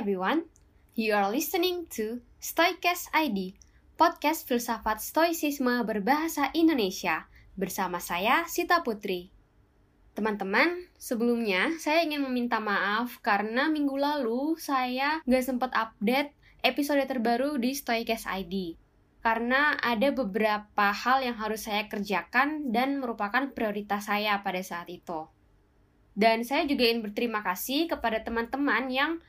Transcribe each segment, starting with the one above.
everyone, you are listening to Stoicast ID, podcast filsafat stoicisme berbahasa Indonesia, bersama saya Sita Putri. Teman-teman, sebelumnya saya ingin meminta maaf karena minggu lalu saya nggak sempat update episode terbaru di Stoicast ID. Karena ada beberapa hal yang harus saya kerjakan dan merupakan prioritas saya pada saat itu. Dan saya juga ingin berterima kasih kepada teman-teman yang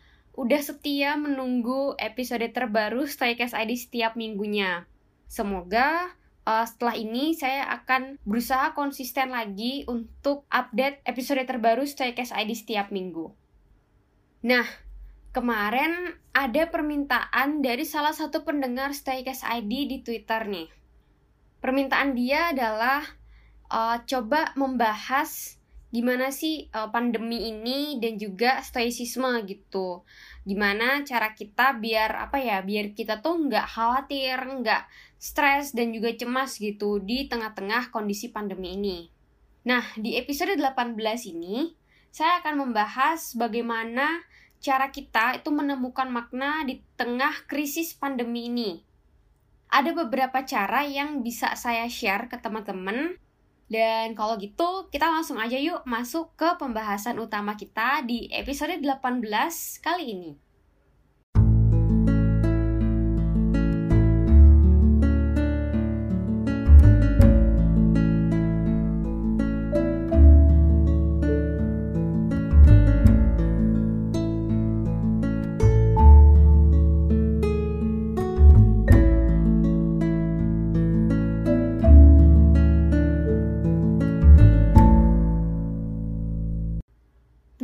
udah setia menunggu episode terbaru Stoicast ID setiap minggunya. Semoga uh, setelah ini saya akan berusaha konsisten lagi untuk update episode terbaru Stoicast ID setiap minggu. Nah, kemarin ada permintaan dari salah satu pendengar Stoicast ID di Twitter nih. Permintaan dia adalah uh, coba membahas gimana sih uh, pandemi ini dan juga stoicisme gitu gimana cara kita biar apa ya biar kita tuh nggak khawatir nggak stres dan juga cemas gitu di tengah-tengah kondisi pandemi ini. Nah di episode 18 ini saya akan membahas bagaimana cara kita itu menemukan makna di tengah krisis pandemi ini. Ada beberapa cara yang bisa saya share ke teman-teman dan kalau gitu, kita langsung aja yuk masuk ke pembahasan utama kita di episode 18 kali ini.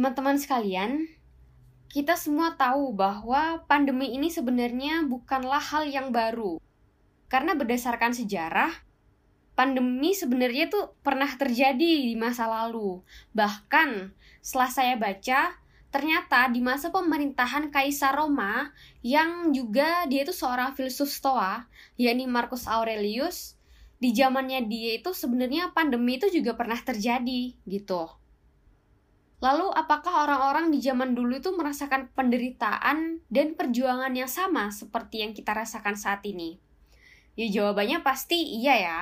Teman-teman sekalian, kita semua tahu bahwa pandemi ini sebenarnya bukanlah hal yang baru. Karena berdasarkan sejarah, pandemi sebenarnya tuh pernah terjadi di masa lalu. Bahkan setelah saya baca, ternyata di masa pemerintahan Kaisar Roma yang juga dia itu seorang filsuf Stoa, yakni Marcus Aurelius, di zamannya dia itu sebenarnya pandemi itu juga pernah terjadi gitu. Lalu apakah orang-orang di zaman dulu itu merasakan penderitaan dan perjuangan yang sama seperti yang kita rasakan saat ini? Ya jawabannya pasti iya ya,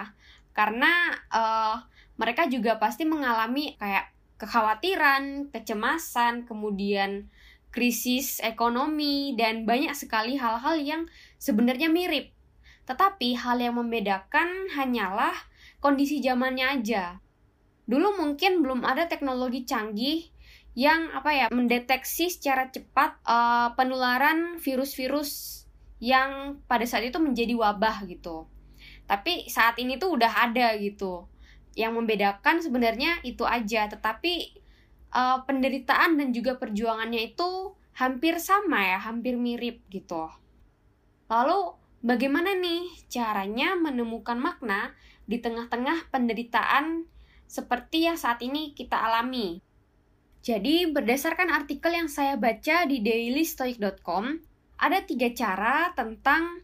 karena uh, mereka juga pasti mengalami kayak kekhawatiran, kecemasan, kemudian krisis ekonomi dan banyak sekali hal-hal yang sebenarnya mirip. Tetapi hal yang membedakan hanyalah kondisi zamannya aja. Dulu mungkin belum ada teknologi canggih yang apa ya mendeteksi secara cepat uh, penularan virus-virus yang pada saat itu menjadi wabah gitu. Tapi saat ini tuh udah ada gitu. Yang membedakan sebenarnya itu aja, tetapi uh, penderitaan dan juga perjuangannya itu hampir sama ya, hampir mirip gitu. Lalu bagaimana nih caranya menemukan makna di tengah-tengah penderitaan seperti yang saat ini kita alami. Jadi, berdasarkan artikel yang saya baca di dailystoic.com, ada tiga cara tentang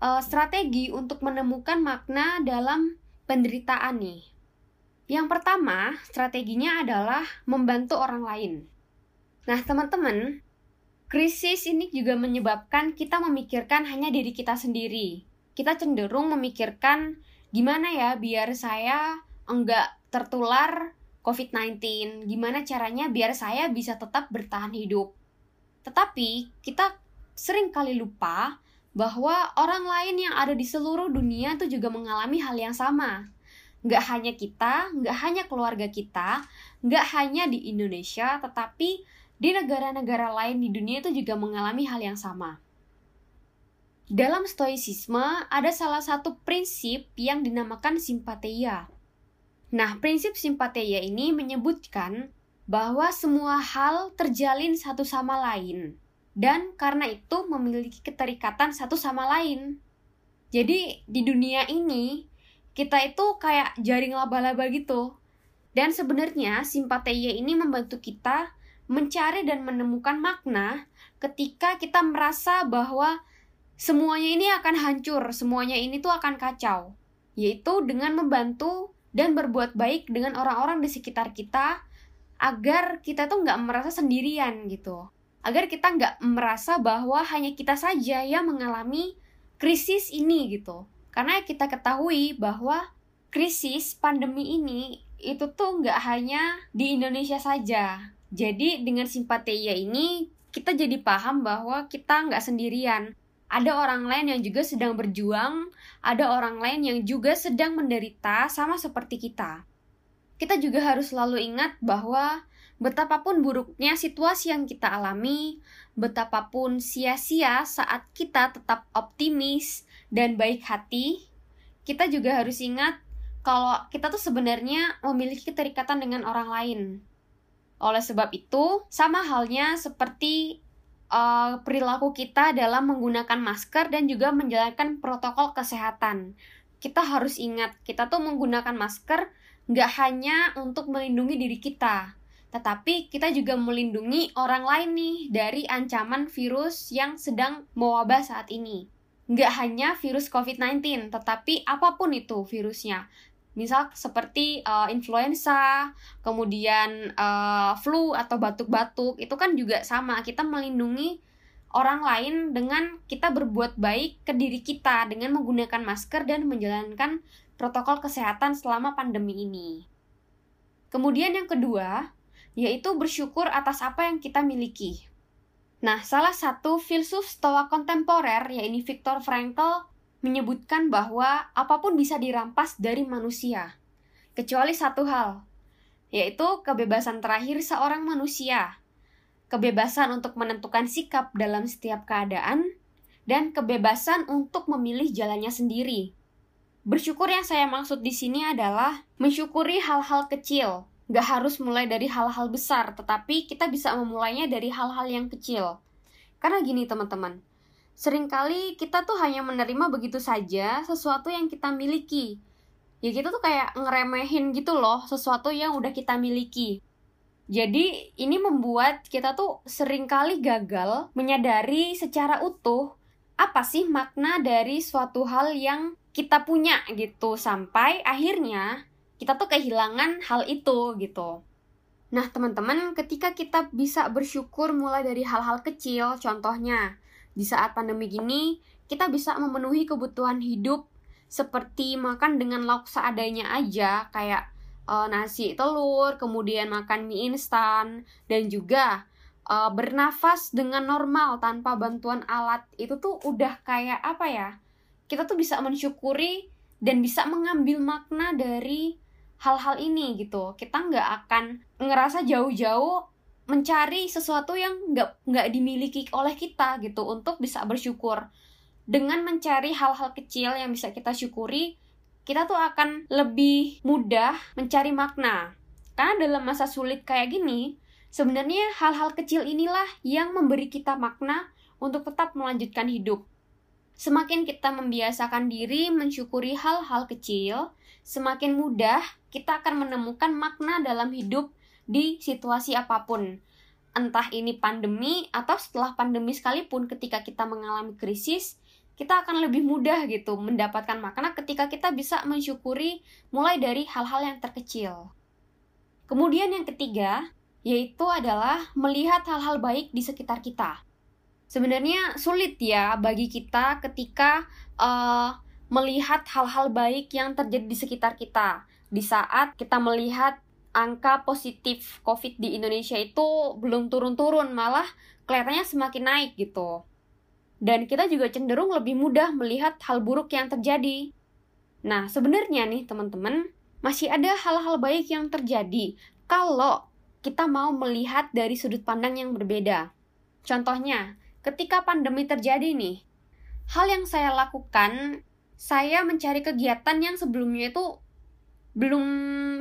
uh, strategi untuk menemukan makna dalam penderitaan nih. Yang pertama, strateginya adalah membantu orang lain. Nah, teman-teman, krisis ini juga menyebabkan kita memikirkan hanya diri kita sendiri. Kita cenderung memikirkan gimana ya biar saya enggak tertular COVID-19, gimana caranya biar saya bisa tetap bertahan hidup. Tetapi kita sering kali lupa bahwa orang lain yang ada di seluruh dunia itu juga mengalami hal yang sama. Nggak hanya kita, nggak hanya keluarga kita, nggak hanya di Indonesia, tetapi di negara-negara lain di dunia itu juga mengalami hal yang sama. Dalam stoicisme ada salah satu prinsip yang dinamakan simpatia. Nah, prinsip simpatia ini menyebutkan bahwa semua hal terjalin satu sama lain dan karena itu memiliki keterikatan satu sama lain. Jadi di dunia ini kita itu kayak jaring laba-laba gitu. Dan sebenarnya simpatia ini membantu kita mencari dan menemukan makna ketika kita merasa bahwa semuanya ini akan hancur, semuanya ini tuh akan kacau. Yaitu dengan membantu dan berbuat baik dengan orang-orang di sekitar kita agar kita tuh nggak merasa sendirian gitu. agar kita nggak merasa bahwa hanya kita saja yang mengalami krisis ini gitu. Karena kita ketahui bahwa krisis pandemi ini itu tuh nggak hanya di Indonesia saja. Jadi dengan simpatia ini kita jadi paham bahwa kita nggak sendirian. Ada orang lain yang juga sedang berjuang, ada orang lain yang juga sedang menderita sama seperti kita. Kita juga harus selalu ingat bahwa betapapun buruknya situasi yang kita alami, betapapun sia-sia saat kita tetap optimis dan baik hati, kita juga harus ingat kalau kita tuh sebenarnya memiliki keterikatan dengan orang lain. Oleh sebab itu, sama halnya seperti uh, perilaku kita dalam menggunakan masker dan juga menjalankan protokol kesehatan. Kita harus ingat, kita tuh menggunakan masker nggak hanya untuk melindungi diri kita, tetapi kita juga melindungi orang lain nih dari ancaman virus yang sedang mewabah saat ini. Nggak hanya virus COVID-19, tetapi apa pun itu virusnya misal seperti uh, influenza, kemudian uh, flu atau batuk-batuk, itu kan juga sama. Kita melindungi orang lain dengan kita berbuat baik ke diri kita dengan menggunakan masker dan menjalankan protokol kesehatan selama pandemi ini. Kemudian yang kedua, yaitu bersyukur atas apa yang kita miliki. Nah, salah satu filsuf stoa kontemporer, yaitu Viktor Frankl, menyebutkan bahwa apa pun bisa dirampas dari manusia, kecuali satu hal, yaitu kebebasan terakhir seorang manusia, kebebasan untuk menentukan sikap dalam setiap keadaan, dan kebebasan untuk memilih jalannya sendiri. Bersyukur yang saya maksud di sini adalah mensyukuri hal-hal kecil, gak harus mulai dari hal-hal besar, tetapi kita bisa memulainya dari hal-hal yang kecil. Karena gini teman-teman, sering kali kita tuh hanya menerima begitu saja sesuatu yang kita miliki. Ya kita tuh kayak ngeremehin gitu loh sesuatu yang udah kita miliki. Jadi ini membuat kita tuh sering kali gagal menyadari secara utuh apa sih makna dari suatu hal yang kita punya gitu sampai akhirnya kita tuh kehilangan hal itu gitu. Nah, teman-teman, ketika kita bisa bersyukur mulai dari hal-hal kecil, contohnya di saat pandemi gini, kita bisa memenuhi kebutuhan hidup seperti makan dengan lauk seadanya aja, kayak uh, nasi telur, kemudian makan mie instan, dan juga uh, bernafas dengan normal tanpa bantuan alat. Itu tuh udah kayak apa ya? Kita tuh bisa mensyukuri dan bisa mengambil makna dari hal-hal ini gitu. Kita nggak akan ngerasa jauh-jauh mencari sesuatu yang nggak nggak dimiliki oleh kita gitu untuk bisa bersyukur. Dengan mencari hal-hal kecil yang bisa kita syukuri kita tuh akan lebih mudah mencari makna. Karena dalam masa sulit kayak gini sebenarnya hal-hal kecil inilah yang memberi kita makna untuk tetap melanjutkan hidup. Semakin kita membiasakan diri mensyukuri hal-hal kecil semakin mudah kita akan menemukan makna dalam hidup di situasi apa pun. Entah ini pandemi atau setelah pandemi sekalipun ketika kita mengalami krisis, kita akan lebih mudah gitu mendapatkan makna ketika kita bisa mensyukuri mulai dari hal-hal yang terkecil. Kemudian yang ketiga, yaitu adalah melihat hal-hal baik di sekitar kita. Sebenarnya sulit ya bagi kita ketika uh, melihat hal-hal baik yang terjadi di sekitar kita. Di saat kita melihat angka positif COVID di Indonesia itu belum turun-turun, malah kelihatannya semakin naik gitu. Dan kita juga cenderung lebih mudah melihat hal buruk yang terjadi. Nah, sebenarnya nih teman-teman, masih ada hal-hal baik yang terjadi kalau kita mau melihat dari sudut pandang yang berbeda. Contohnya, ketika pandemi terjadi nih, hal yang saya lakukan, saya mencari kegiatan yang sebelumnya itu belum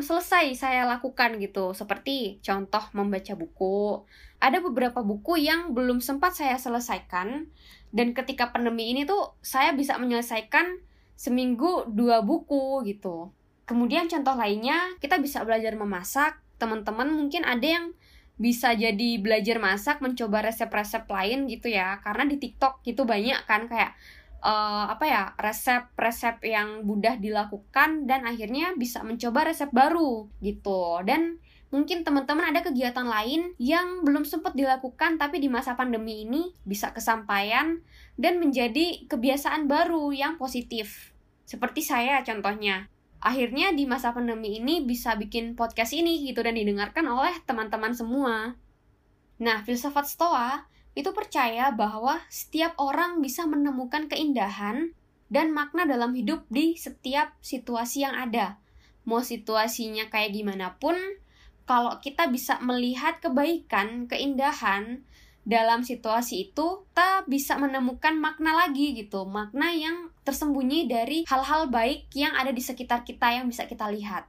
selesai saya lakukan gitu. Seperti contoh membaca buku. Ada beberapa buku yang belum sempat saya selesaikan dan ketika pandemi ini tuh saya bisa menyelesaikan seminggu dua buku gitu. Kemudian contoh lainnya kita bisa belajar memasak. Teman-teman mungkin ada yang bisa jadi belajar masak, mencoba resep-resep lain gitu ya. Karena di TikTok gitu banyak kan kayak uh, apa ya resep-resep yang mudah dilakukan dan akhirnya bisa mencoba resep baru gitu dan mungkin teman-teman ada kegiatan lain yang belum sempat dilakukan tapi di masa pandemi ini bisa kesampaian dan menjadi kebiasaan baru yang positif. Seperti saya contohnya. Akhirnya di masa pandemi ini bisa bikin podcast ini gitu dan didengarkan oleh teman-teman semua. Nah, filsafat Stoa itu percaya bahwa setiap orang bisa menemukan keindahan dan makna dalam hidup di setiap situasi yang ada. Mau situasinya kayak gimana pun, kalau kita bisa melihat kebaikan, keindahan dalam situasi itu, kita bisa menemukan makna lagi gitu, makna yang tersembunyi dari hal-hal baik yang ada di sekitar kita yang bisa kita lihat.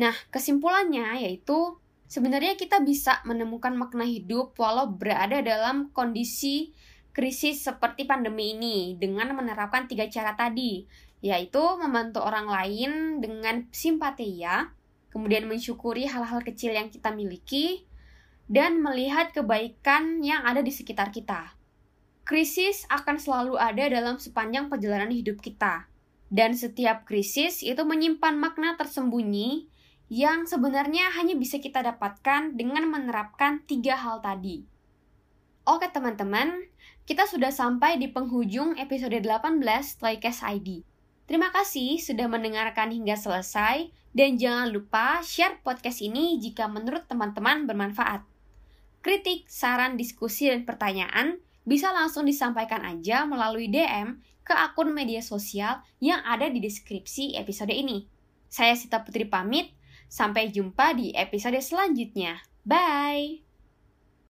Nah, kesimpulannya yaitu Sebenarnya kita bisa menemukan makna hidup walau berada dalam kondisi krisis seperti pandemi ini dengan menerapkan tiga cara tadi, yaitu membantu orang lain dengan simpatia, kemudian mensyukuri hal-hal kecil yang kita miliki, dan melihat kebaikan yang ada di sekitar kita. Krisis akan selalu ada dalam sepanjang perjalanan hidup kita, dan setiap krisis itu menyimpan makna tersembunyi yang sebenarnya hanya bisa kita dapatkan dengan menerapkan tiga hal tadi. Oke teman-teman, kita sudah sampai di penghujung episode 18 Toycast ID. Terima kasih sudah mendengarkan hingga selesai, dan jangan lupa share podcast ini jika menurut teman-teman bermanfaat. Kritik, saran, diskusi, dan pertanyaan bisa langsung disampaikan aja melalui DM ke akun media sosial yang ada di deskripsi episode ini. Saya Sita Putri pamit, Sampai jumpa di episode selanjutnya. Bye!